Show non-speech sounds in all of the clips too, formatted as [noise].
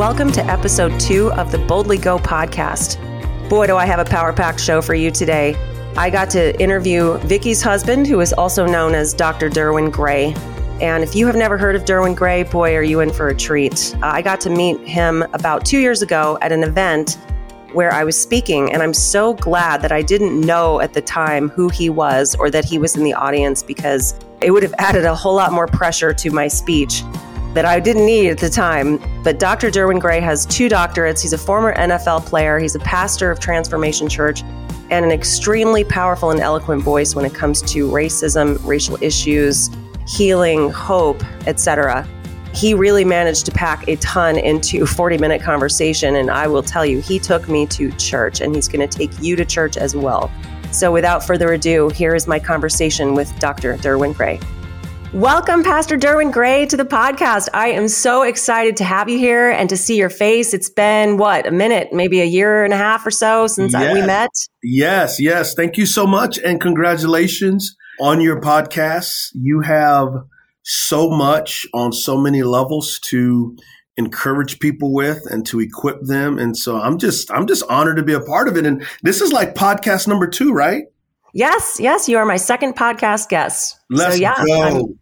Welcome to episode two of the Boldly Go podcast. Boy, do I have a power packed show for you today. I got to interview Vicky's husband, who is also known as Dr. Derwin Gray. And if you have never heard of Derwin Gray, boy, are you in for a treat. Uh, I got to meet him about two years ago at an event where I was speaking, and I'm so glad that I didn't know at the time who he was or that he was in the audience because it would have added a whole lot more pressure to my speech that I didn't need at the time. But Dr. Derwin Gray has two doctorates. He's a former NFL player, he's a pastor of Transformation Church, and an extremely powerful and eloquent voice when it comes to racism, racial issues, healing, hope, etc. He really managed to pack a ton into 40 minute conversation. And I will tell you, he took me to church and he's going to take you to church as well. So without further ado, here is my conversation with Dr. Derwin Gray. Welcome, Pastor Derwin Gray, to the podcast. I am so excited to have you here and to see your face. It's been what, a minute, maybe a year and a half or so since yes. we met? Yes, yes. Thank you so much. And congratulations on your podcast. You have so much on so many levels to encourage people with and to equip them. And so I'm just, I'm just honored to be a part of it. And this is like podcast number two, right? Yes, yes, you are my second podcast guest. Let's so, yeah, go. I'm,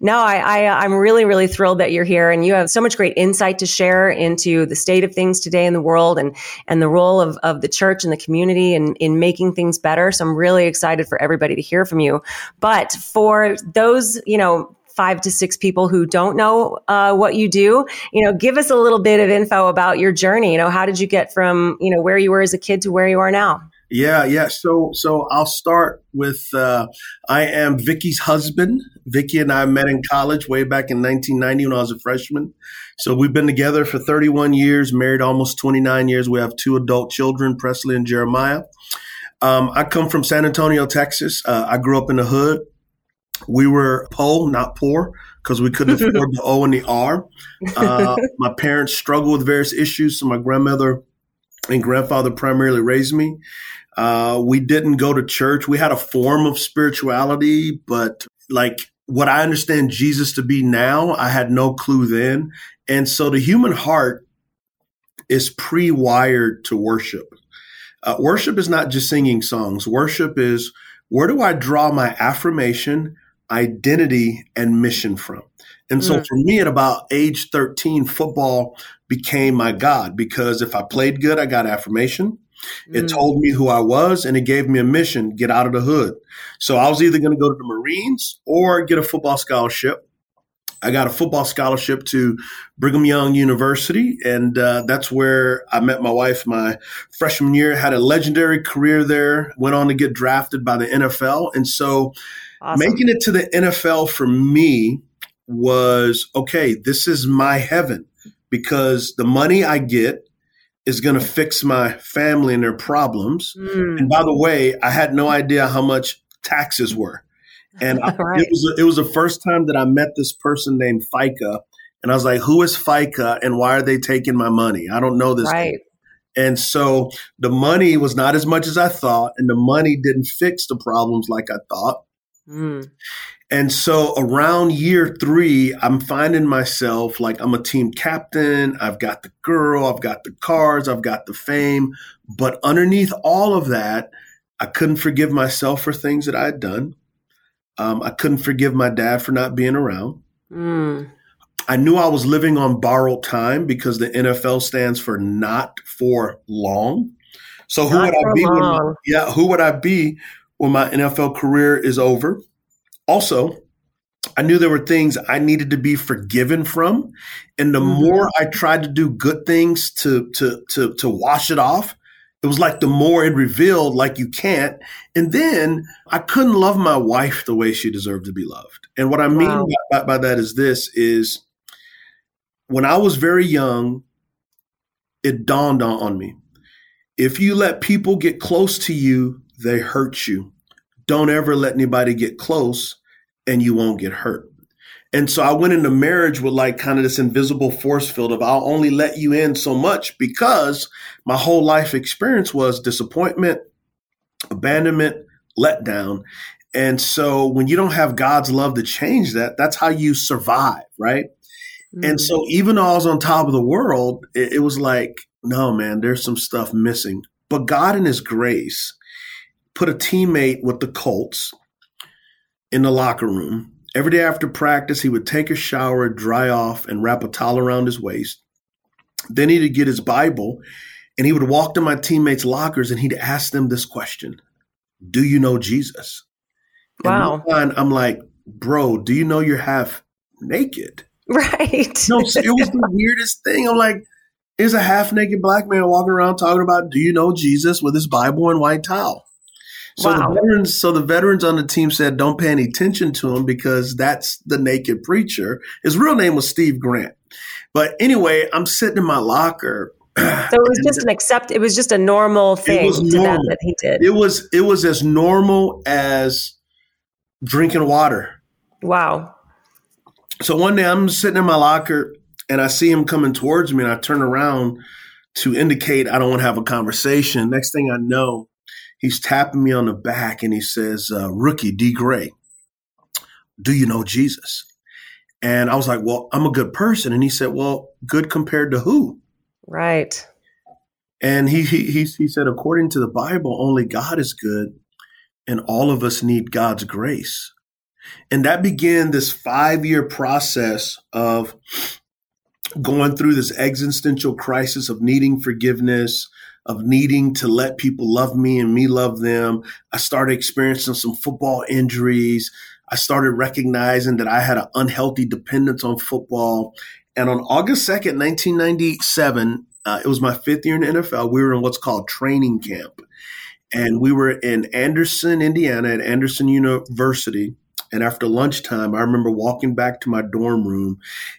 no, I, I, I'm really, really thrilled that you're here and you have so much great insight to share into the state of things today in the world and, and the role of, of the church and the community and in making things better. So I'm really excited for everybody to hear from you. But for those, you know, five to six people who don't know uh, what you do, you know, give us a little bit of info about your journey. You know, how did you get from, you know, where you were as a kid to where you are now? Yeah, yeah. So, so I'll start with uh, I am Vicky's husband. Vicky and I met in college way back in 1990 when I was a freshman. So we've been together for 31 years, married almost 29 years. We have two adult children, Presley and Jeremiah. Um, I come from San Antonio, Texas. Uh, I grew up in the hood. We were poor, not poor, because we couldn't [laughs] afford the O and the R. Uh, [laughs] my parents struggled with various issues, so my grandmother and grandfather primarily raised me. Uh, we didn't go to church. We had a form of spirituality, but like what I understand Jesus to be now, I had no clue then. And so the human heart is pre wired to worship. Uh, worship is not just singing songs. Worship is where do I draw my affirmation, identity, and mission from? And so mm. for me at about age 13, football became my God because if I played good, I got affirmation. It mm. told me who I was and it gave me a mission get out of the hood. So I was either going to go to the Marines or get a football scholarship. I got a football scholarship to Brigham Young University, and uh, that's where I met my wife my freshman year. Had a legendary career there, went on to get drafted by the NFL. And so awesome. making it to the NFL for me was okay, this is my heaven because the money I get is going to fix my family and their problems. Mm. And by the way, I had no idea how much taxes were. [laughs] And right. it was it was the first time that I met this person named FICA, and I was like, "Who is FICA, and why are they taking my money? I don't know this." Right. And so the money was not as much as I thought, and the money didn't fix the problems like I thought. Mm. And so around year three, I'm finding myself like I'm a team captain. I've got the girl, I've got the cars, I've got the fame. But underneath all of that, I couldn't forgive myself for things that I had done. Um, I couldn't forgive my dad for not being around. Mm. I knew I was living on borrowed time because the NFL stands for not for long. So who not would I be? When yeah, who would I be when my NFL career is over? Also, I knew there were things I needed to be forgiven from. And the mm-hmm. more I tried to do good things to, to, to, to wash it off, it was like the more it revealed, like you can't. And then I couldn't love my wife the way she deserved to be loved. And what I mean wow. by, by that is this is when I was very young, it dawned on me. If you let people get close to you, they hurt you don't ever let anybody get close and you won't get hurt. And so I went into marriage with like kind of this invisible force field of I'll only let you in so much because my whole life experience was disappointment, abandonment, letdown. And so when you don't have God's love to change that, that's how you survive, right? Mm. And so even though I was on top of the world, it, it was like, no, man, there's some stuff missing. But God in his grace put a teammate with the Colts in the locker room. Every day after practice, he would take a shower, dry off, and wrap a towel around his waist. Then he'd get his Bible and he would walk to my teammates' lockers and he'd ask them this question Do you know Jesus? Wow. And I'm like, bro, do you know you're half naked? [laughs] Right. No, it was the [laughs] weirdest thing. I'm like, there's a half naked black man walking around talking about, do you know Jesus with his Bible and white towel? So wow. the veterans, so the veterans on the team said, "Don't pay any attention to him because that's the naked preacher." His real name was Steve Grant. But anyway, I'm sitting in my locker. [clears throat] So it was just an accept. It was just a normal thing normal. that he did. It was it was as normal as drinking water. Wow. So one day I'm sitting in my locker and I see him coming towards me, and I turn around to indicate I don't want to have a conversation. Next thing I know, he's tapping me on the back and he says, uh, Rookie D. Gray, do you know Jesus? And I was like, Well, I'm a good person. And he said, Well, good compared to who? Right. And he, he, he, he said, According to the Bible, only God is good, and all of us need God's grace. And that began this five year process of going through this existential crisis of needing forgiveness, of needing to let people love me and me love them. I started experiencing some football injuries. I started recognizing that I had an unhealthy dependence on football. And on August 2nd, 1997, uh, it was my fifth year in the NFL. We were in what's called training camp. And we were in Anderson, Indiana, at Anderson University. And after lunchtime, I remember walking back to my dorm room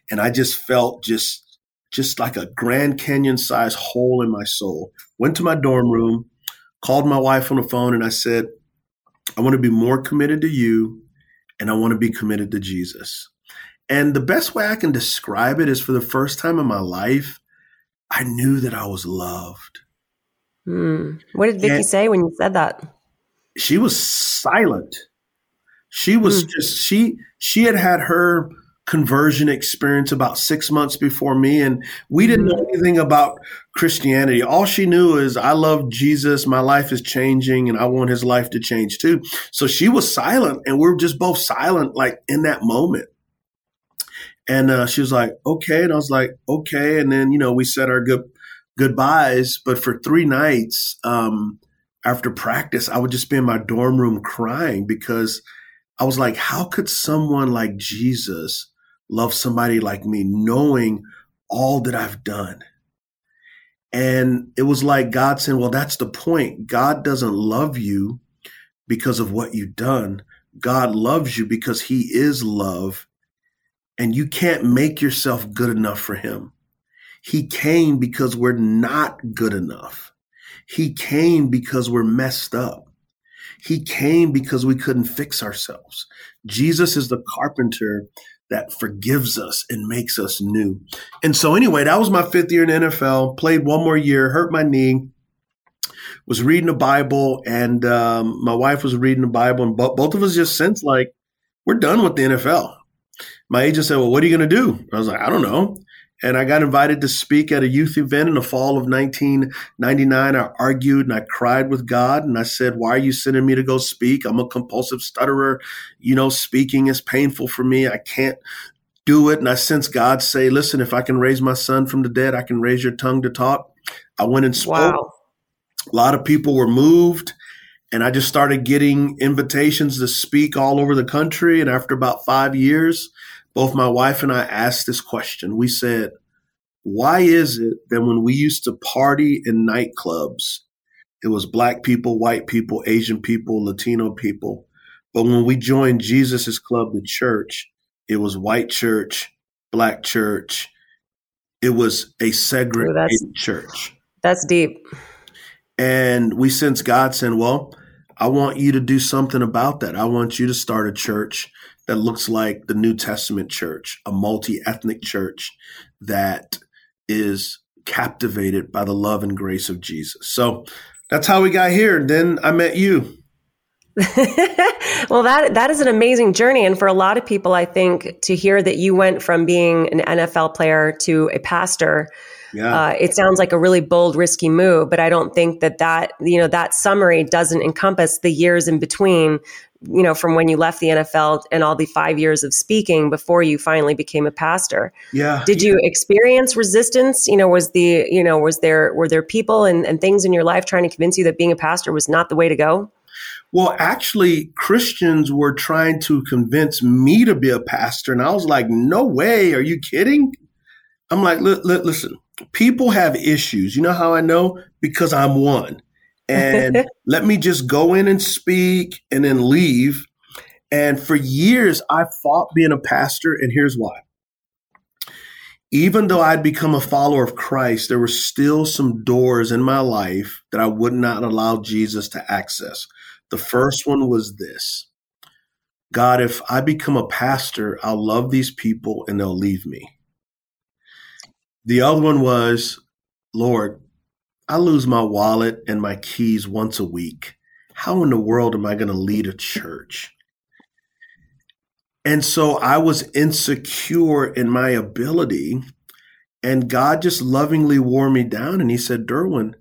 and I just felt just just like a Grand Canyon size hole in my soul. Went to my dorm room, called my wife on the phone, and I said, I want to be more committed to you and I want to be committed to Jesus. And the best way I can describe it is for the first time in my life, I knew that I was loved. Hmm. What did Vicky and say when you said that? She was silent. She was mm. just she she had had her conversion experience about six months before me, and we didn't know hmm. anything about Christianity. All she knew is I love Jesus, my life is changing, and I want his life to change too. So she was silent, and we are just both silent, like in that moment. And uh, she was like, "Okay," and I was like, "Okay," and then you know we said our good goodbyes. But for three nights um, after practice, I would just be in my dorm room crying because I was like, how could someone like Jesus love somebody like me, knowing all that I've done? And it was like God saying, well, that's the point. God doesn't love you because of what you've done. God loves you because he is love. And you can't make yourself good enough for him. He came because we're not good enough. He came because we're messed up. He came because we couldn't fix ourselves. Jesus is the carpenter that forgives us and makes us new. And so, anyway, that was my fifth year in NFL. Played one more year, hurt my knee, was reading the Bible, and um, my wife was reading the Bible, and bo- both of us just sensed like we're done with the NFL. My agent said, "Well, what are you going to do?" I was like, "I don't know." And I got invited to speak at a youth event in the fall of 1999. I argued and I cried with God and I said, Why are you sending me to go speak? I'm a compulsive stutterer. You know, speaking is painful for me. I can't do it. And I sense God say, Listen, if I can raise my son from the dead, I can raise your tongue to talk. I went and spoke. Wow. A lot of people were moved. And I just started getting invitations to speak all over the country. And after about five years, both my wife and I asked this question. We said, why is it that when we used to party in nightclubs, it was black people, white people, Asian people, Latino people. But when we joined Jesus's club, the church, it was white church, black church. It was a segregated Ooh, that's, church. That's deep. And we sense God saying, well, I want you to do something about that. I want you to start a church that looks like the New Testament church, a multi ethnic church that is captivated by the love and grace of Jesus. So that's how we got here. Then I met you. [laughs] well, that that is an amazing journey, and for a lot of people, I think to hear that you went from being an NFL player to a pastor, yeah. Uh, it sounds like a really bold, risky move. But I don't think that that you know that summary doesn't encompass the years in between. You know, from when you left the NFL and all the five years of speaking before you finally became a pastor. Yeah. Did you experience resistance? You know, was the you know was there were there people and, and things in your life trying to convince you that being a pastor was not the way to go? Well, actually, Christians were trying to convince me to be a pastor. And I was like, no way. Are you kidding? I'm like, listen, people have issues. You know how I know? Because I'm one. And [laughs] let me just go in and speak and then leave. And for years, I fought being a pastor. And here's why. Even though I'd become a follower of Christ, there were still some doors in my life that I would not allow Jesus to access. The first one was this God, if I become a pastor, I'll love these people and they'll leave me. The other one was, Lord, I lose my wallet and my keys once a week. How in the world am I going to lead a church? And so I was insecure in my ability. And God just lovingly wore me down. And He said, Derwin,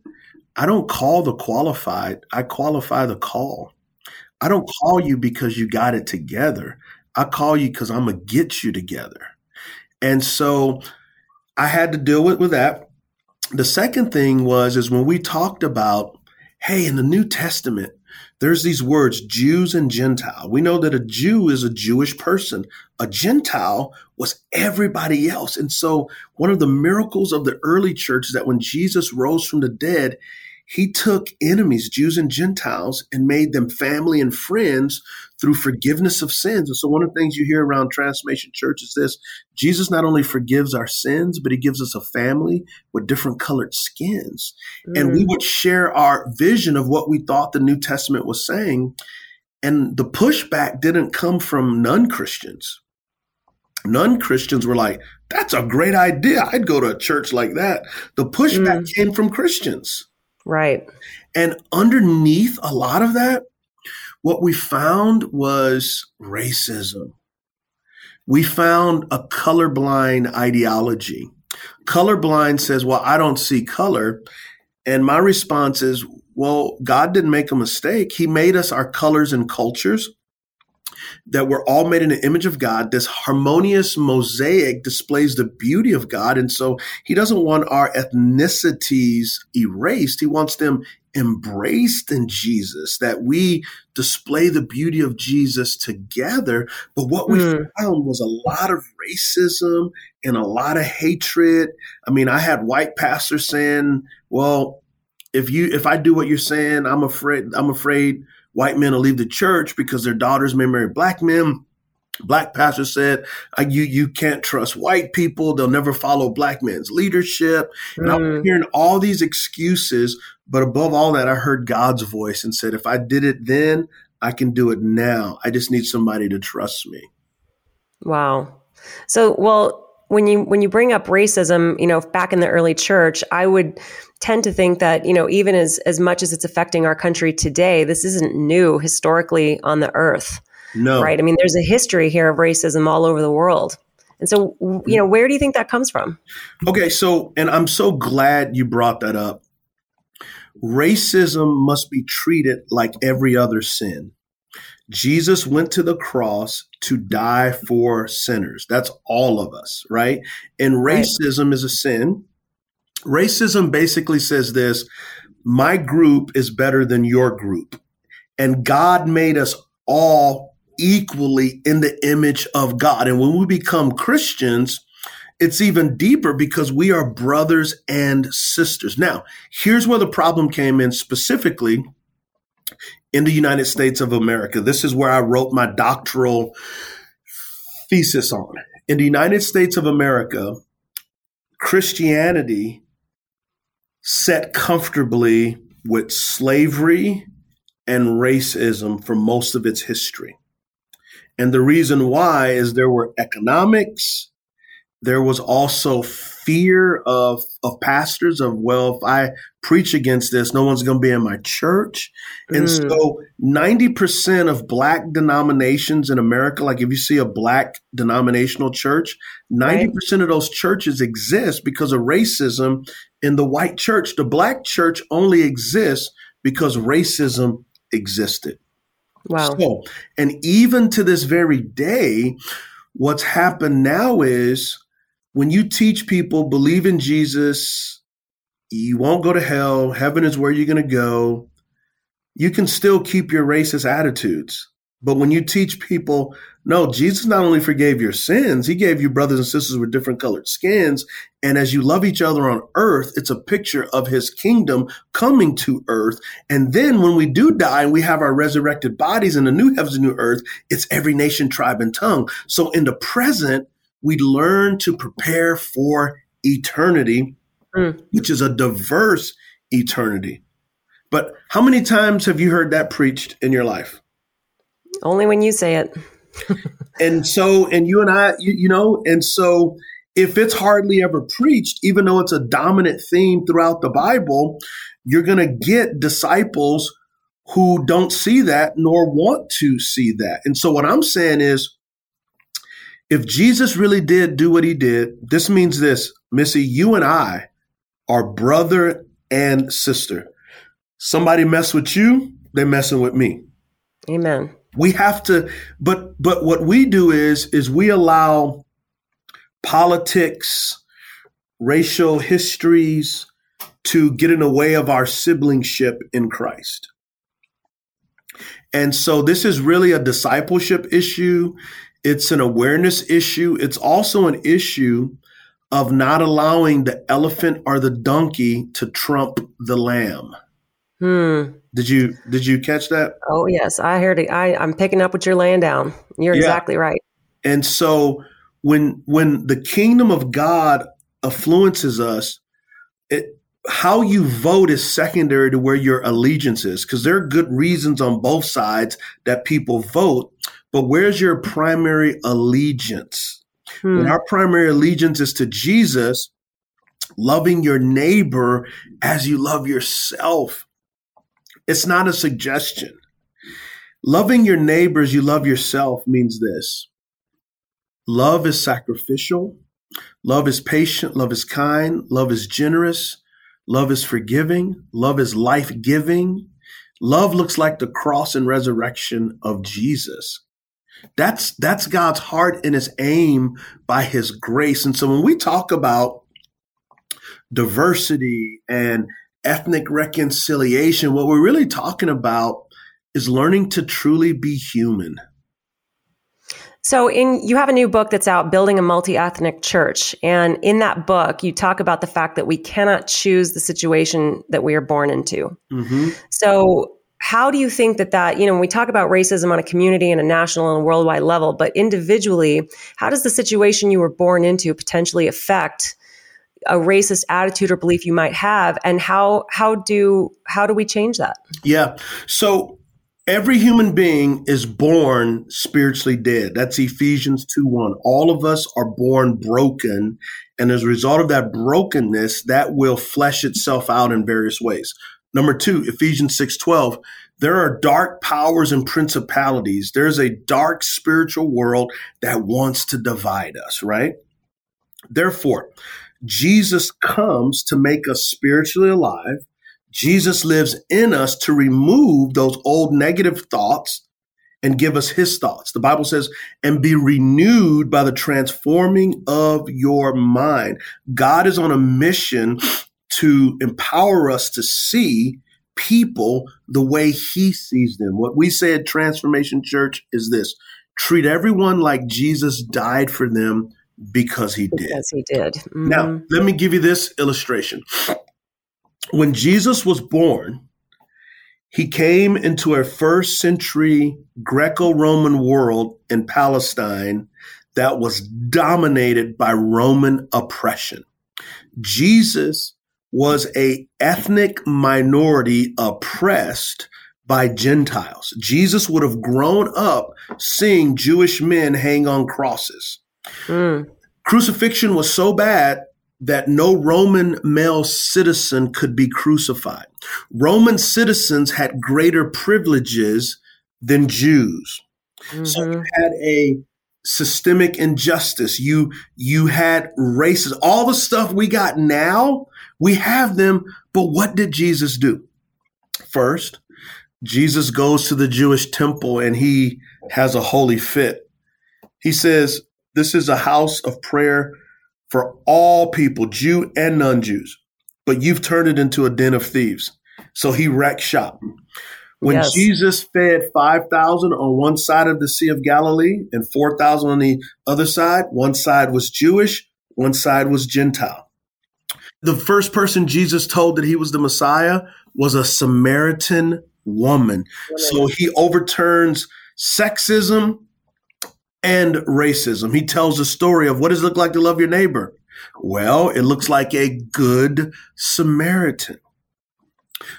I don't call the qualified, I qualify the call. I don't call you because you got it together. I call you because I'm going to get you together. And so I had to deal with, with that. The second thing was, is when we talked about, hey, in the New Testament, there's these words, Jews and Gentile. We know that a Jew is a Jewish person. A Gentile was everybody else. And so one of the miracles of the early church is that when Jesus rose from the dead, he took enemies, Jews and Gentiles, and made them family and friends through forgiveness of sins. And so, one of the things you hear around Transformation Church is this Jesus not only forgives our sins, but he gives us a family with different colored skins. Mm. And we mm. would share our vision of what we thought the New Testament was saying. And the pushback didn't come from non Christians. Non Christians were like, that's a great idea. I'd go to a church like that. The pushback mm. came from Christians. Right. And underneath a lot of that, what we found was racism. We found a colorblind ideology. Colorblind says, Well, I don't see color. And my response is, Well, God didn't make a mistake. He made us our colors and cultures that we're all made in the image of God. This harmonious mosaic displays the beauty of God. And so he doesn't want our ethnicities erased. He wants them embraced in Jesus, that we display the beauty of Jesus together. But what we mm. found was a lot of racism and a lot of hatred. I mean, I had white pastors saying, well, if you if I do what you're saying, I'm afraid I'm afraid white men will leave the church because their daughters may marry black men. Black pastor said, "You you can't trust white people; they'll never follow black men's leadership." And mm. I'm hearing all these excuses, but above all that, I heard God's voice and said, "If I did it then, I can do it now. I just need somebody to trust me." Wow. So, well, when you when you bring up racism, you know, back in the early church, I would tend to think that you know even as as much as it's affecting our country today, this isn't new historically on the earth. No, right? I mean, there's a history here of racism all over the world. And so, you mm. know, where do you think that comes from? Okay, so, and I'm so glad you brought that up. Racism must be treated like every other sin. Jesus went to the cross to die for sinners. That's all of us, right? And racism right. is a sin. Racism basically says this my group is better than your group. And God made us all equally in the image of God. And when we become Christians, it's even deeper because we are brothers and sisters. Now, here's where the problem came in specifically in the United States of America. This is where I wrote my doctoral thesis on. In the United States of America, Christianity sat comfortably with slavery and racism for most of its history. And the reason why is there were economics, there was also fear of of pastors of well if i preach against this no one's going to be in my church and mm. so 90% of black denominations in america like if you see a black denominational church 90% right. of those churches exist because of racism in the white church the black church only exists because racism existed wow so, and even to this very day what's happened now is when you teach people believe in Jesus, you won't go to hell, heaven is where you're going to go, you can still keep your racist attitudes. But when you teach people, no, Jesus not only forgave your sins, he gave you brothers and sisters with different colored skins. And as you love each other on earth, it's a picture of his kingdom coming to earth. And then when we do die and we have our resurrected bodies in the new heavens and new earth, it's every nation, tribe, and tongue. So in the present, we learn to prepare for eternity, mm. which is a diverse eternity. But how many times have you heard that preached in your life? Only when you say it. [laughs] and so, and you and I, you, you know, and so if it's hardly ever preached, even though it's a dominant theme throughout the Bible, you're going to get disciples who don't see that nor want to see that. And so, what I'm saying is, if Jesus really did do what he did, this means this, Missy, you and I are brother and sister. Somebody mess with you, they're messing with me. Amen. We have to, but but what we do is is we allow politics, racial histories to get in the way of our siblingship in Christ. And so this is really a discipleship issue. It's an awareness issue. It's also an issue of not allowing the elephant or the donkey to trump the lamb. Hmm. Did you did you catch that? Oh yes, I heard it. I I'm picking up what you're laying down. You're yeah. exactly right. And so when when the kingdom of God affluences us, it how you vote is secondary to where your allegiance is because there are good reasons on both sides that people vote but where's your primary allegiance? Hmm. When our primary allegiance is to Jesus, loving your neighbor as you love yourself. It's not a suggestion. Loving your neighbor as you love yourself means this love is sacrificial, love is patient, love is kind, love is generous, love is forgiving, love is life giving. Love looks like the cross and resurrection of Jesus. That's that's God's heart and his aim by his grace. And so when we talk about diversity and ethnic reconciliation, what we're really talking about is learning to truly be human. So in you have a new book that's out building a multi-ethnic church and in that book you talk about the fact that we cannot choose the situation that we are born into. Mm-hmm. So how do you think that that you know when we talk about racism on a community and a national and a worldwide level but individually how does the situation you were born into potentially affect a racist attitude or belief you might have? And how how do how do we change that? Yeah. So every human being is born spiritually dead. That's ephesians 2 1 all of us are born broken and as a result of that brokenness that will flesh itself out in various ways Number two, Ephesians 6:12, there are dark powers and principalities. There's a dark spiritual world that wants to divide us, right? Therefore, Jesus comes to make us spiritually alive. Jesus lives in us to remove those old negative thoughts and give us his thoughts. The Bible says, and be renewed by the transforming of your mind. God is on a mission to empower us to see people the way he sees them. What we say at Transformation Church is this treat everyone like Jesus died for them because he did. Because he did. Mm-hmm. Now, let me give you this illustration. When Jesus was born, he came into a first century Greco Roman world in Palestine that was dominated by Roman oppression. Jesus was a ethnic minority oppressed by Gentiles. Jesus would have grown up seeing Jewish men hang on crosses. Mm. Crucifixion was so bad that no Roman male citizen could be crucified. Roman citizens had greater privileges than Jews. Mm-hmm. So you had a systemic injustice. You you had races. All the stuff we got now, we have them, but what did Jesus do? First, Jesus goes to the Jewish temple and he has a holy fit. He says, This is a house of prayer for all people, Jew and non Jews, but you've turned it into a den of thieves. So he wrecked shop. When yes. Jesus fed 5,000 on one side of the Sea of Galilee and 4,000 on the other side, one side was Jewish, one side was Gentile. The first person Jesus told that he was the Messiah was a Samaritan woman. So he overturns sexism and racism. He tells the story of what does it look like to love your neighbor? Well, it looks like a good Samaritan.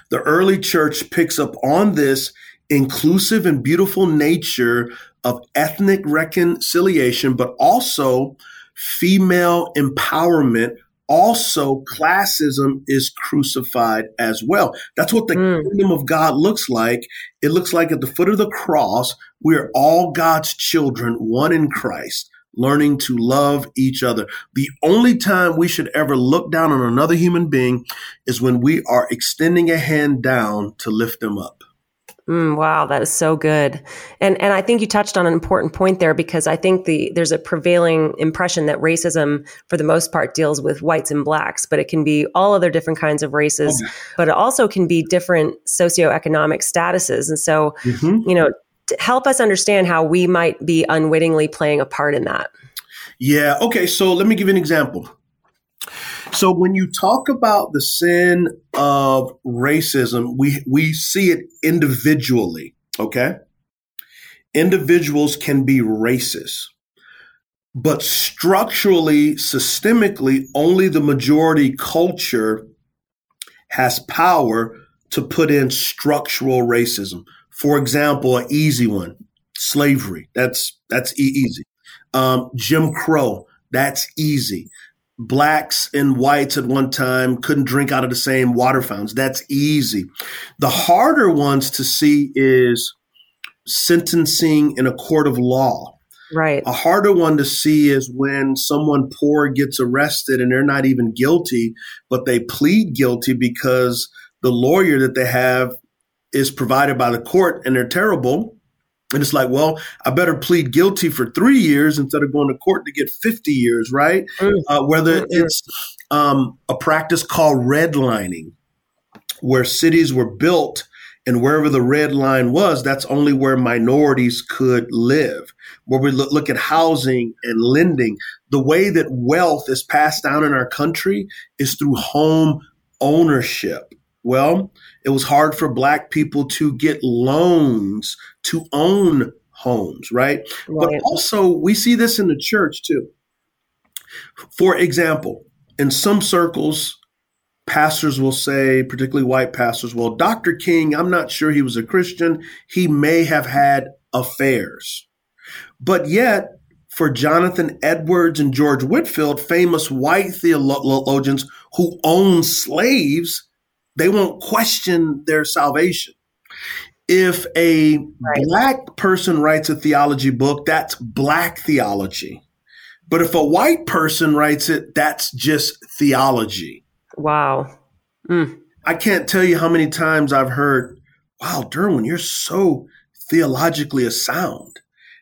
The early church picks up on this inclusive and beautiful nature of ethnic reconciliation, but also female empowerment also classism is crucified as well. That's what the mm. kingdom of God looks like. It looks like at the foot of the cross, we're all God's children, one in Christ, learning to love each other. The only time we should ever look down on another human being is when we are extending a hand down to lift them up. Mm, wow, that is so good. And and I think you touched on an important point there because I think the there's a prevailing impression that racism for the most part deals with whites and blacks, but it can be all other different kinds of races, okay. but it also can be different socioeconomic statuses. And so, mm-hmm. you know, help us understand how we might be unwittingly playing a part in that. Yeah, okay, so let me give you an example. So when you talk about the sin of racism, we we see it individually, okay? Individuals can be racist. But structurally, systemically, only the majority culture has power to put in structural racism. For example, an easy one, slavery. That's that's easy. Um, Jim Crow. That's easy blacks and whites at one time couldn't drink out of the same water fountains. That's easy. The harder ones to see is sentencing in a court of law. Right. A harder one to see is when someone poor gets arrested and they're not even guilty, but they plead guilty because the lawyer that they have is provided by the court and they're terrible and it's like, well, I better plead guilty for three years instead of going to court to get 50 years, right? Mm. Uh, whether mm-hmm. it's um, a practice called redlining, where cities were built and wherever the red line was, that's only where minorities could live. Where we look, look at housing and lending, the way that wealth is passed down in our country is through home ownership. Well, it was hard for black people to get loans to own homes, right? right? But also, we see this in the church too. For example, in some circles, pastors will say, particularly white pastors, well, Dr. King, I'm not sure he was a Christian. He may have had affairs. But yet, for Jonathan Edwards and George Whitefield, famous white theologians who owned slaves, they won't question their salvation. If a right. black person writes a theology book, that's black theology. But if a white person writes it, that's just theology. Wow. Mm. I can't tell you how many times I've heard, wow, Derwin, you're so theologically sound.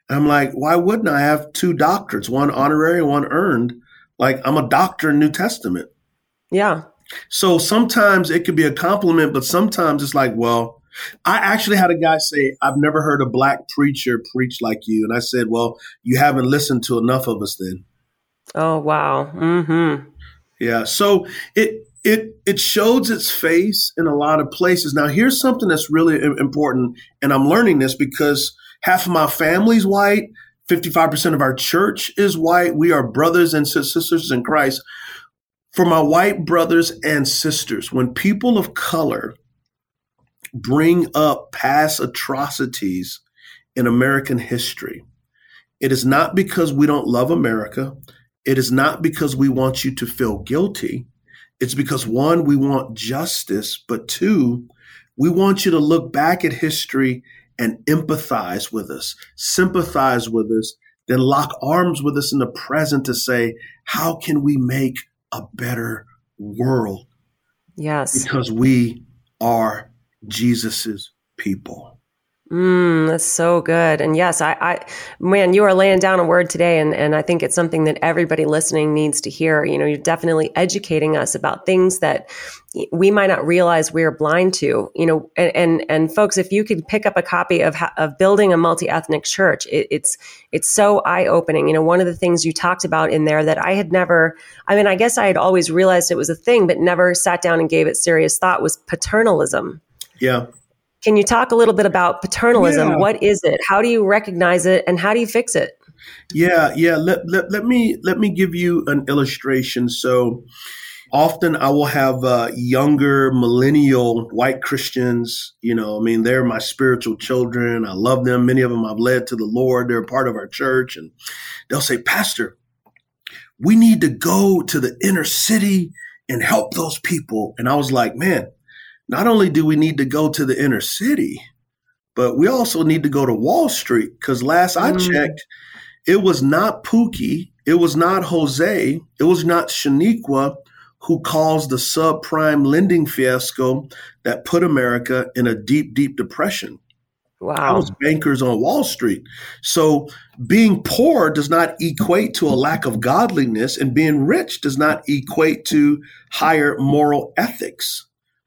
And I'm like, why wouldn't I have two doctorates, one honorary, one earned? Like I'm a doctor in New Testament. Yeah. So sometimes it could be a compliment, but sometimes it's like, well, I actually had a guy say, I've never heard a black preacher preach like you. And I said, well, you haven't listened to enough of us then. Oh, wow. Mm-hmm. Yeah. So it, it, it shows its face in a lot of places. Now, here's something that's really important. And I'm learning this because half of my family's white. 55% of our church is white. We are brothers and sisters in Christ for my white brothers and sisters, when people of color bring up past atrocities in American history, it is not because we don't love America. it is not because we want you to feel guilty. It's because one, we want justice, but two, we want you to look back at history and empathize with us, sympathize with us, then lock arms with us in the present to say, how can we make a better world? Yes. Because we are Jesus's people. Mm, that's so good. And yes, I, I, man, you are laying down a word today. And, and I think it's something that everybody listening needs to hear. You know, you're definitely educating us about things that we might not realize we're blind to, you know, and, and, and folks, if you could pick up a copy of, of building a multi-ethnic church, it, it's, it's so eye opening. You know, one of the things you talked about in there that I had never, I mean, I guess I had always realized it was a thing, but never sat down and gave it serious thought was paternalism. Yeah. Can you talk a little bit about paternalism? Yeah. What is it? How do you recognize it and how do you fix it? Yeah, yeah. Let, let, let me let me give you an illustration. So often I will have uh, younger millennial white Christians, you know, I mean, they're my spiritual children. I love them. Many of them I've led to the Lord. They're part of our church. And they'll say, Pastor, we need to go to the inner city and help those people. And I was like, man, not only do we need to go to the inner city, but we also need to go to Wall Street because last I mm. checked, it was not Pookie, it was not Jose, it was not Shaniqua who caused the subprime lending fiasco that put America in a deep, deep depression. Wow. was bankers on Wall Street. So being poor does not equate to a lack of godliness, and being rich does not equate to higher moral ethics.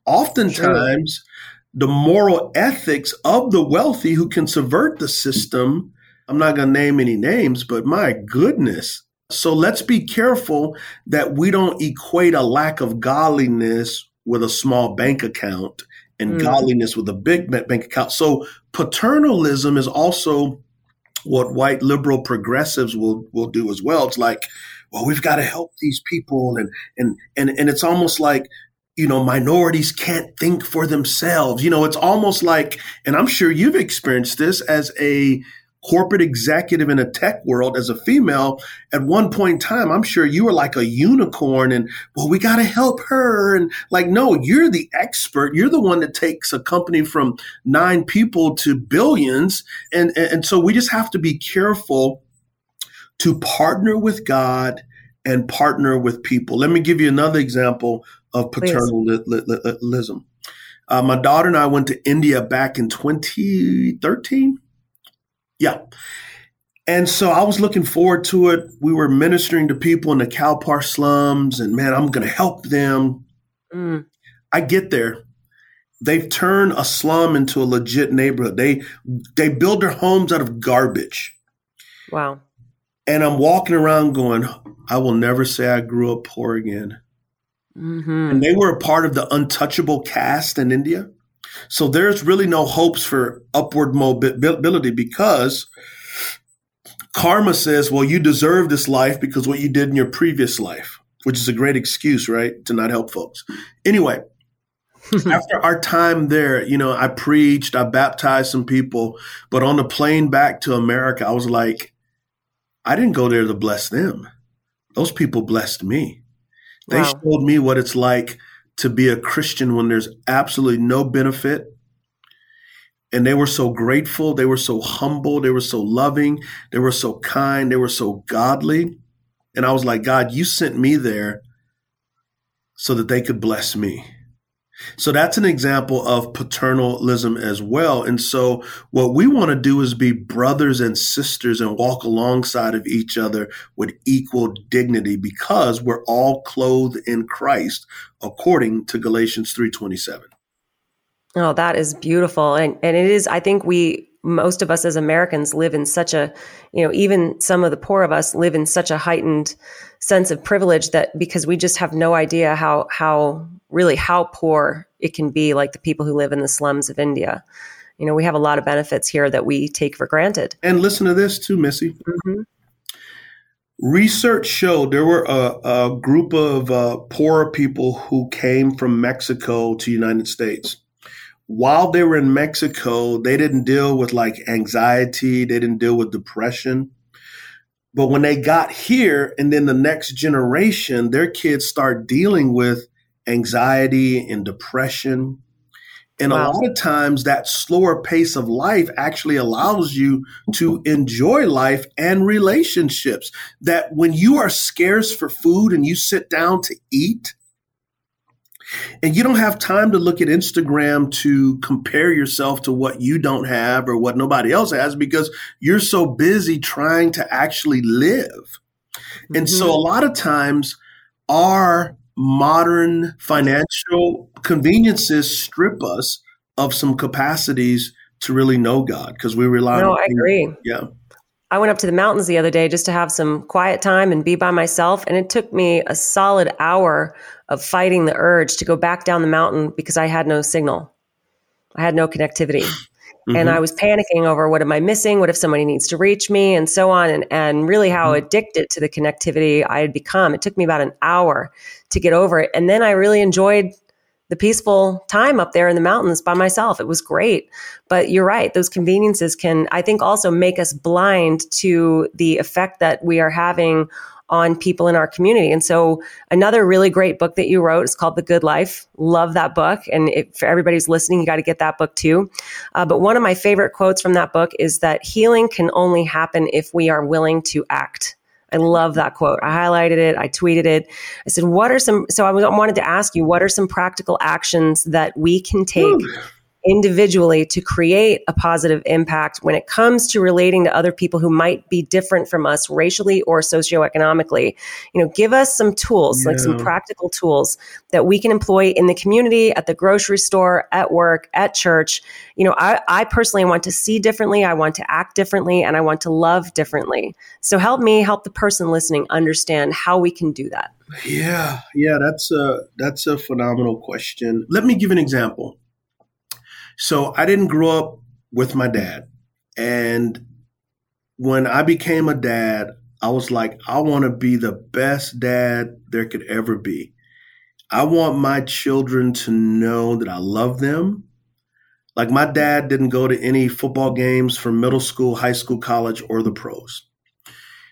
Oftentimes, sure. the moral ethics of the wealthy who can subvert the system, I'm not going to name any names, but my goodness. So let's be careful that we don't equate a lack of godliness with a small bank account and mm. godliness with a big bank account. So paternalism is also what white liberal progressives will will do as well. It's like, well, we've got to help these people, and and and and it's almost like you know, minorities can't think for themselves. You know, it's almost like, and I'm sure you've experienced this as a corporate executive in a tech world as a female at one point in time i'm sure you were like a unicorn and well we got to help her. And like no you're the expert. You're the one that takes a company from nine people to billions. And and so we just have to be careful to partner with god and partner with people. Let me give you another example of paternalism. Uh, my daughter and I went to India back in 2013. Yeah. And so I was looking forward to it. We were ministering to people in the Kalpar slums, and man, I'm going to help them. Mm. I get there. They've turned a slum into a legit neighborhood. They they build their homes out of garbage. Wow. And I'm walking around going, I will never say I grew up poor again. Mm-hmm. And they were a part of the untouchable caste in India. So there's really no hopes for upward mobility because karma says, well, you deserve this life because what you did in your previous life, which is a great excuse, right? To not help folks. Anyway, [laughs] after our time there, you know, I preached, I baptized some people, but on the plane back to America, I was like, I didn't go there to bless them. Those people blessed me. They wow. showed me what it's like to be a Christian when there's absolutely no benefit. And they were so grateful. They were so humble. They were so loving. They were so kind. They were so godly. And I was like, God, you sent me there so that they could bless me. So that's an example of paternalism as well. And so what we want to do is be brothers and sisters and walk alongside of each other with equal dignity because we're all clothed in Christ according to Galatians 3:27. Oh, that is beautiful. And and it is I think we most of us as Americans live in such a, you know, even some of the poor of us live in such a heightened sense of privilege that because we just have no idea how how really how poor it can be like the people who live in the slums of India. You know, we have a lot of benefits here that we take for granted. And listen to this too, Missy. Mm-hmm. Research showed there were a, a group of uh, poor people who came from Mexico to the United States while they were in Mexico, they didn't deal with like anxiety, they didn't deal with depression. But when they got here, and then the next generation, their kids start dealing with anxiety and depression. And wow. a lot of times, that slower pace of life actually allows you to enjoy life and relationships. That when you are scarce for food and you sit down to eat, and you don't have time to look at Instagram to compare yourself to what you don't have or what nobody else has because you're so busy trying to actually live. Mm-hmm. And so mm-hmm. a lot of times our modern financial conveniences strip us of some capacities to really know God because we rely no, on I agree. Yeah. I went up to the mountains the other day just to have some quiet time and be by myself. And it took me a solid hour of fighting the urge to go back down the mountain because I had no signal. I had no connectivity. Mm-hmm. And I was panicking over what am I missing? What if somebody needs to reach me? And so on. And, and really how mm-hmm. addicted to the connectivity I had become. It took me about an hour to get over it. And then I really enjoyed the peaceful time up there in the mountains by myself. It was great. But you're right. Those conveniences can, I think, also make us blind to the effect that we are having on people in our community. And so another really great book that you wrote is called The Good Life. Love that book. And it, for everybody who's listening, you got to get that book too. Uh, but one of my favorite quotes from that book is that healing can only happen if we are willing to act. I love that quote. I highlighted it. I tweeted it. I said, what are some, so I wanted to ask you, what are some practical actions that we can take Ooh individually to create a positive impact when it comes to relating to other people who might be different from us racially or socioeconomically. You know, give us some tools, yeah. like some practical tools that we can employ in the community, at the grocery store, at work, at church. You know, I, I personally want to see differently, I want to act differently, and I want to love differently. So help me help the person listening understand how we can do that. Yeah, yeah, that's a that's a phenomenal question. Let me give an example. So I didn't grow up with my dad. And when I became a dad, I was like, I want to be the best dad there could ever be. I want my children to know that I love them. Like my dad didn't go to any football games from middle school, high school, college, or the pros.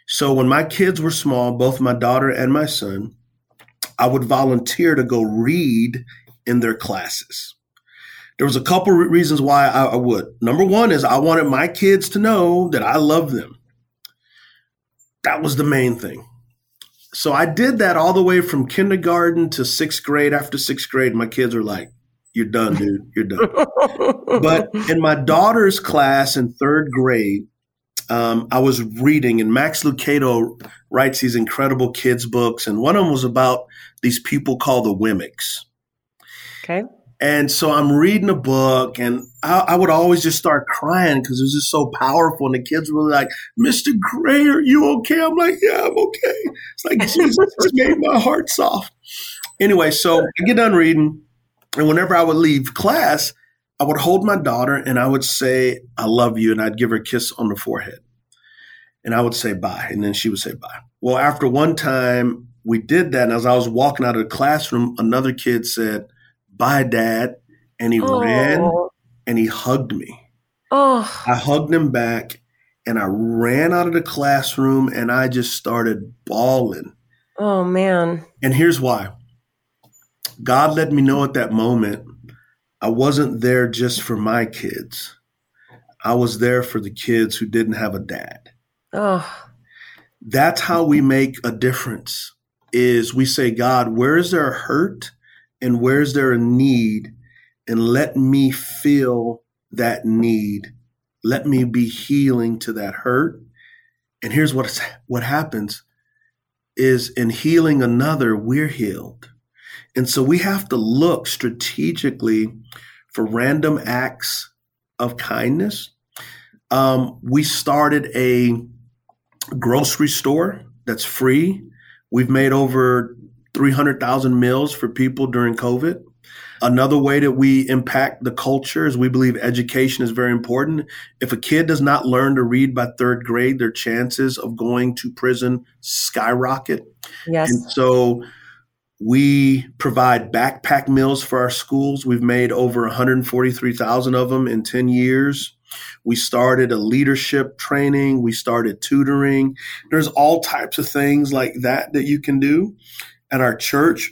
So when my kids were small, both my daughter and my son, I would volunteer to go read in their classes there was a couple reasons why I, I would. Number one is I wanted my kids to know that I love them. That was the main thing. So I did that all the way from kindergarten to sixth grade. After sixth grade, my kids were like, You're done, dude. You're done. [laughs] but in my daughter's class in third grade, um, I was reading, and Max Lucado writes these incredible kids' books, and one of them was about these people called the Wemmicks. Okay. And so I'm reading a book and I, I would always just start crying because it was just so powerful. And the kids were like, Mr. Gray, are you okay? I'm like, yeah, I'm okay. It's like, [laughs] Jesus just made my heart soft. Anyway, so I get done reading. And whenever I would leave class, I would hold my daughter and I would say, I love you. And I'd give her a kiss on the forehead. And I would say bye. And then she would say bye. Well, after one time we did that, and as I was walking out of the classroom, another kid said, bye, dad. And he oh. ran and he hugged me. Oh. I hugged him back and I ran out of the classroom and I just started bawling. Oh, man. And here's why God let me know at that moment I wasn't there just for my kids, I was there for the kids who didn't have a dad. Oh. That's how we make a difference is we say, God, where is there a hurt? And where's there a need? And let me feel that need. Let me be healing to that hurt. And here's what what happens is in healing another we're healed. And so we have to look strategically for random acts of kindness. Um, we started a grocery store that's free. We've made over 300,000 meals for people during COVID. Another way that we impact the culture is we believe education is very important. If a kid does not learn to read by third grade, their chances of going to prison skyrocket. Yes. And so We provide backpack meals for our schools. We've made over 143,000 of them in 10 years. We started a leadership training. We started tutoring. There's all types of things like that that you can do at our church.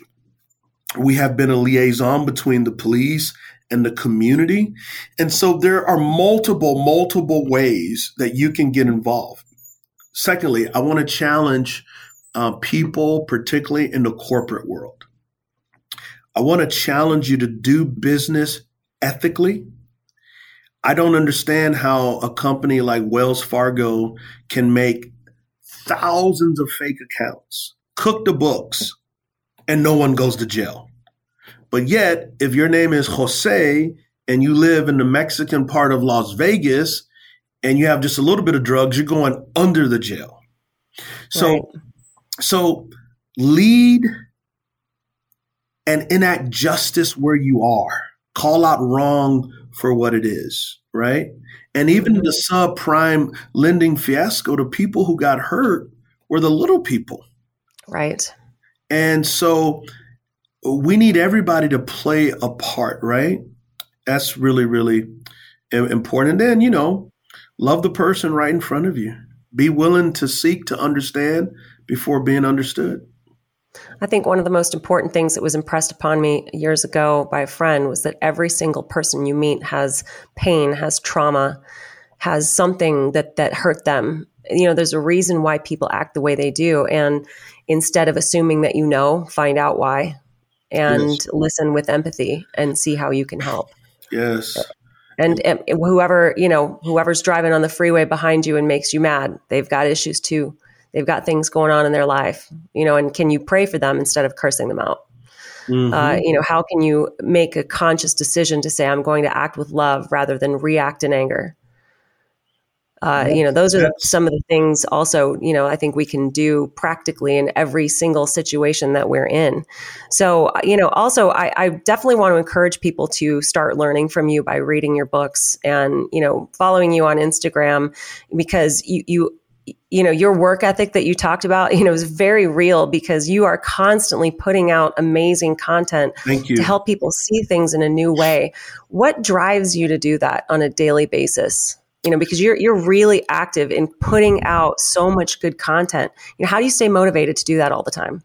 We have been a liaison between the police and the community. And so there are multiple, multiple ways that you can get involved. Secondly, I want to challenge uh, people, particularly in the corporate world. I want to challenge you to do business ethically. I don't understand how a company like Wells Fargo can make thousands of fake accounts, cook the books, and no one goes to jail. But yet, if your name is Jose and you live in the Mexican part of Las Vegas and you have just a little bit of drugs, you're going under the jail. So right. So lead and enact justice where you are. Call out wrong for what it is, right? And even mm-hmm. the subprime lending fiasco, the people who got hurt were the little people. Right. And so we need everybody to play a part, right? That's really, really important. And then, you know, love the person right in front of you. Be willing to seek to understand before being understood. I think one of the most important things that was impressed upon me years ago by a friend was that every single person you meet has pain, has trauma, has something that that hurt them. You know, there's a reason why people act the way they do and instead of assuming that you know, find out why and yes. listen with empathy and see how you can help. Yes. And, and whoever, you know, whoever's driving on the freeway behind you and makes you mad, they've got issues too they've got things going on in their life, you know, and can you pray for them instead of cursing them out? Mm-hmm. Uh, you know, how can you make a conscious decision to say, I'm going to act with love rather than react in anger? Uh, you know, those are some of the things also, you know, I think we can do practically in every single situation that we're in. So, uh, you know, also, I, I, definitely want to encourage people to start learning from you by reading your books and, you know, following you on Instagram because you, you you know your work ethic that you talked about [laughs] you know is very real because you are constantly putting out amazing content Thank you. to help people see things in a new way what drives you to do that on a daily basis you know because you're you're really active in putting out so much good content. You know how do you stay motivated to do that all the time?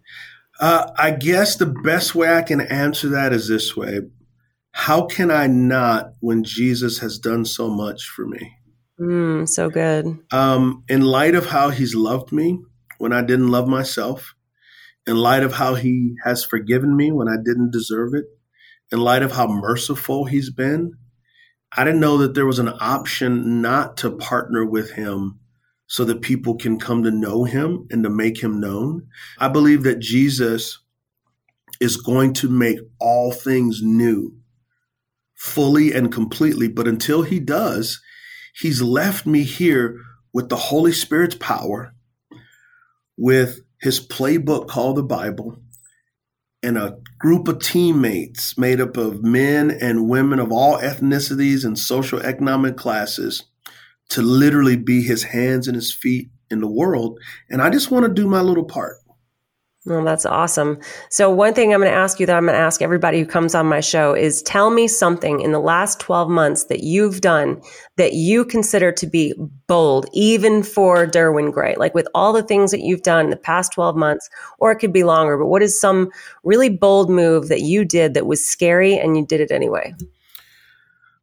Uh, i guess the best way i can answer that is this way. How can i not when jesus has done so much for me? Mm, so good. Um, in light of how he's loved me when I didn't love myself, in light of how he has forgiven me when I didn't deserve it, in light of how merciful he's been, I didn't know that there was an option not to partner with him so that people can come to know him and to make him known. I believe that Jesus is going to make all things new fully and completely. But until he does, He's left me here with the Holy Spirit's power, with his playbook called the Bible, and a group of teammates made up of men and women of all ethnicities and social economic classes to literally be his hands and his feet in the world. And I just want to do my little part. Well, that's awesome. So, one thing I'm going to ask you that I'm going to ask everybody who comes on my show is tell me something in the last 12 months that you've done that you consider to be bold, even for Derwin Gray. Like with all the things that you've done in the past 12 months, or it could be longer, but what is some really bold move that you did that was scary and you did it anyway?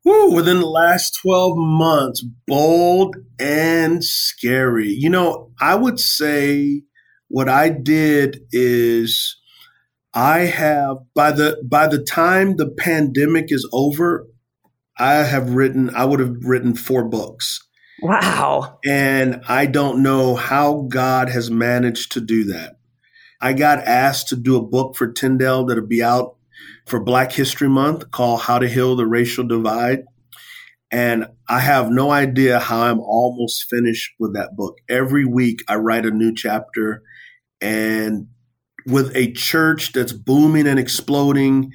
Woo, within the last 12 months, bold and scary. You know, I would say what I did is I have by the by the time the pandemic is over, I have written I would have written four books. Wow. And I don't know how God has managed to do that. I got asked to do a book for Tyndale that'll be out for Black History Month called How to Heal the Racial Divide. And I have no idea how I'm almost finished with that book. Every week I write a new chapter and with a church that's booming and exploding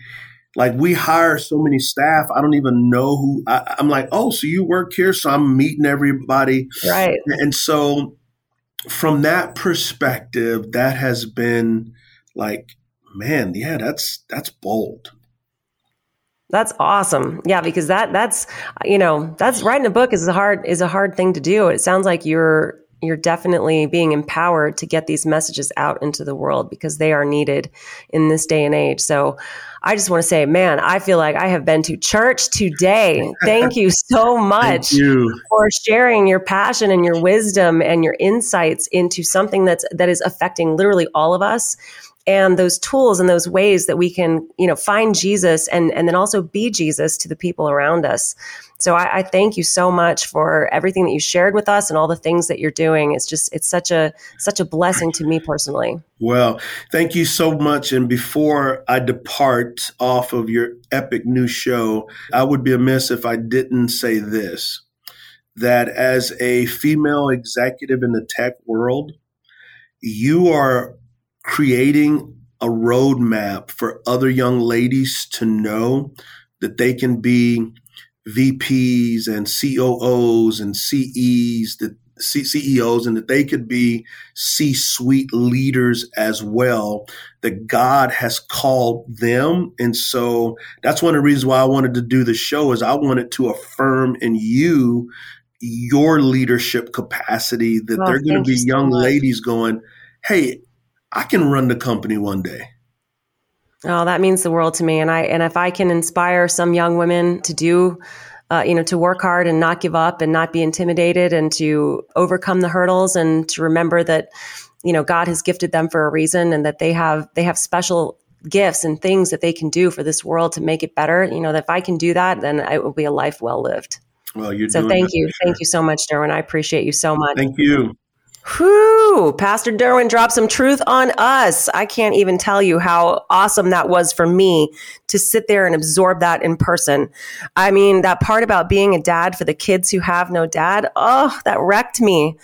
like we hire so many staff i don't even know who I, am like oh so you work here so i'm meeting everybody right and so from that perspective that has been like man, yeah, that's that's bold. That's awesome. Yeah, because that that's you know, that's writing a book is a hard is a hard thing to do. It sounds like you're you're definitely being empowered to get these messages out into the world because they are needed in this day and age. So I just want to say, man, I feel like I have been to church today. [laughs] Thank you so much you. for sharing your passion and your wisdom and your insights into something that's that is affecting literally all of us and those tools and those ways that we can you know find jesus and and then also be jesus to the people around us. So I, I, thank you so much for everything that you shared with us and all the things that you're doing. It's just it's such a such a blessing to me personally. Well thank you so much. And before i depart off of your epic new show i would be amiss if i didn't say this that as a female executive in the tech world you are creating a roadmap for other young ladies to know that they can be VPs and COOs and CEs, that CEOs, and that they could be C suite leaders as well, that God has called them. And so that's one of the reasons why I wanted to do the show is I wanted to affirm in you your leadership capacity that oh, they're going to be young much. ladies going, Hey, I can run the company one day. Oh, that means the world to me. And I and if I can inspire some young women to do uh, you know, to work hard and not give up and not be intimidated and to overcome the hurdles and to remember that, you know, God has gifted them for a reason and that they have they have special gifts and things that they can do for this world to make it better. You know, that if I can do that, then it will be a life well lived. Well, you're so thank you, sure. thank you so much, Derwin. I appreciate you so much. Thank you. Whew, Pastor Derwin dropped some truth on us. I can't even tell you how awesome that was for me to sit there and absorb that in person. I mean, that part about being a dad for the kids who have no dad, oh, that wrecked me.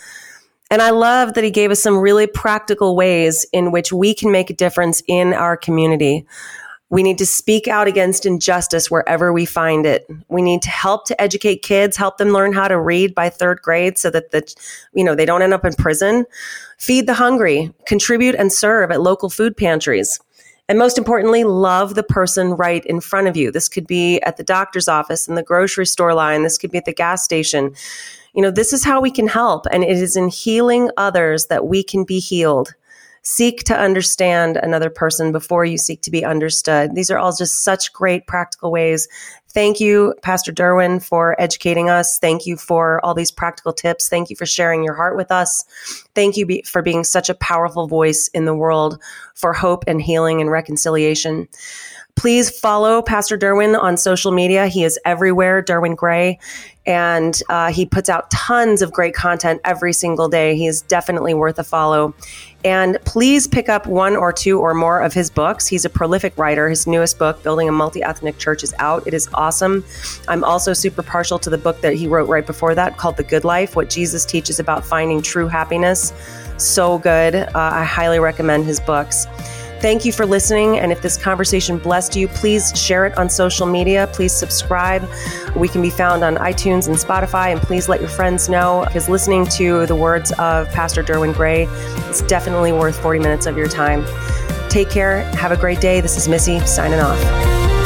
And I love that he gave us some really practical ways in which we can make a difference in our community. We need to speak out against injustice wherever we find it. We need to help to educate kids, help them learn how to read by third grade so that the, you know, they don't end up in prison. Feed the hungry, contribute and serve at local food pantries. And most importantly, love the person right in front of you. This could be at the doctor's office, in the grocery store line. This could be at the gas station. You know, this is how we can help. And it is in healing others that we can be healed seek to understand another person before you seek to be understood. These are all just such great practical ways. Thank you, Pastor Derwin, for educating us. Thank you for all these practical tips. Thank you for sharing your heart with us. Thank you be- for being such a powerful voice in the world for hope and healing and reconciliation. Please follow Pastor Derwin on social media. He is everywhere, Derwin Gray, and uh, he puts out tons of great content every single day. He is definitely worth a follow. And please pick up one or two or more of his books. He's a prolific writer. His newest book, Building a Multi Ethnic Church, is out. It is awesome. I'm also super partial to the book that he wrote right before that called The Good Life What Jesus Teaches About Finding True Happiness. So good. Uh, I highly recommend his books. Thank you for listening. And if this conversation blessed you, please share it on social media. Please subscribe. We can be found on iTunes and Spotify. And please let your friends know because listening to the words of Pastor Derwin Gray is definitely worth 40 minutes of your time. Take care. Have a great day. This is Missy signing off.